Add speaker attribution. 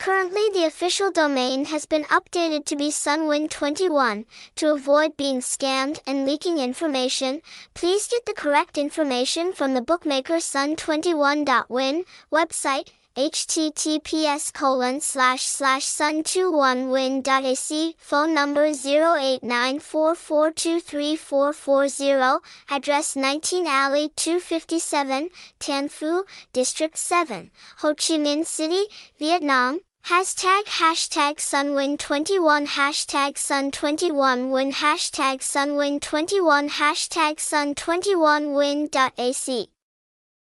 Speaker 1: Currently the official domain has been updated to be sunwin21. To avoid being scammed and leaking information, please get the correct information from the bookmaker sun21.win website https colon slash slash sun21win.ac phone number 0894423440 address 19 alley 257 Tan Phu district 7 Ho Chi Minh City Vietnam Hashtag hashtag sunwin21 hashtag sun21win hashtag sunwin21 hashtag sun21win.ac